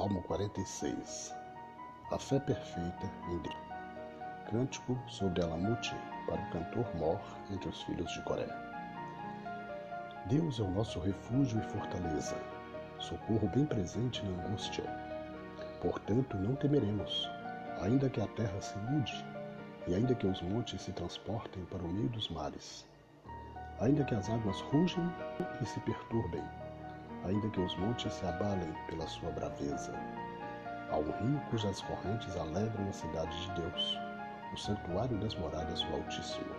Salmo 46 A fé perfeita em Deus. Cântico sobre Alamute para o cantor Mor entre os filhos de Coré. Deus é o nosso refúgio e fortaleza, socorro bem presente na angústia. Portanto, não temeremos, ainda que a terra se mude, e ainda que os montes se transportem para o meio dos mares, ainda que as águas rugem e se perturbem, ainda que os montes se abalem pela sua braveza. Um rio cujas correntes alegram a cidade de Deus, o santuário das moradas do Altíssimo.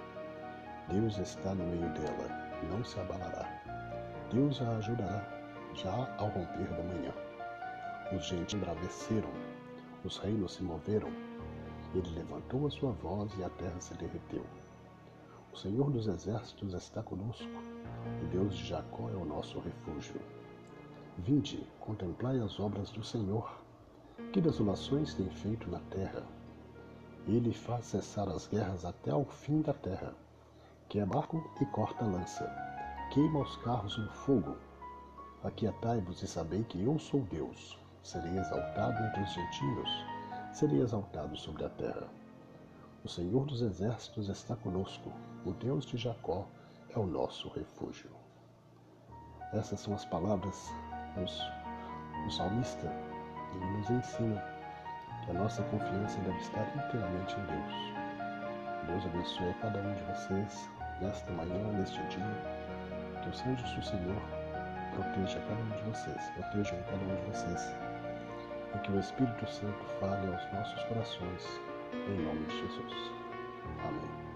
Deus está no meio dela, não se abalará. Deus a ajudará, já ao romper da manhã. Os gentes embraveceram, os reinos se moveram. Ele levantou a sua voz e a terra se derreteu. O Senhor dos exércitos está conosco, o Deus de Jacó é o nosso refúgio. Vinde, contemplai as obras do Senhor. Que desolações tem feito na terra. Ele faz cessar as guerras até ao fim da terra. Quebra barco e corta lança. Queima os carros no fogo. Aquietai-vos e sabei que eu sou Deus. Serei exaltado entre os gentios. Serei exaltado sobre a terra. O Senhor dos exércitos está conosco. O Deus de Jacó é o nosso refúgio. Essas são as palavras o salmista ele nos ensina que a nossa confiança deve estar inteiramente em Deus. Deus abençoe a cada um de vocês nesta manhã, neste dia. Que os anjos do Senhor proteja cada um de vocês, protejam cada um de vocês. E que o Espírito Santo fale aos nossos corações, em nome de Jesus. Amém.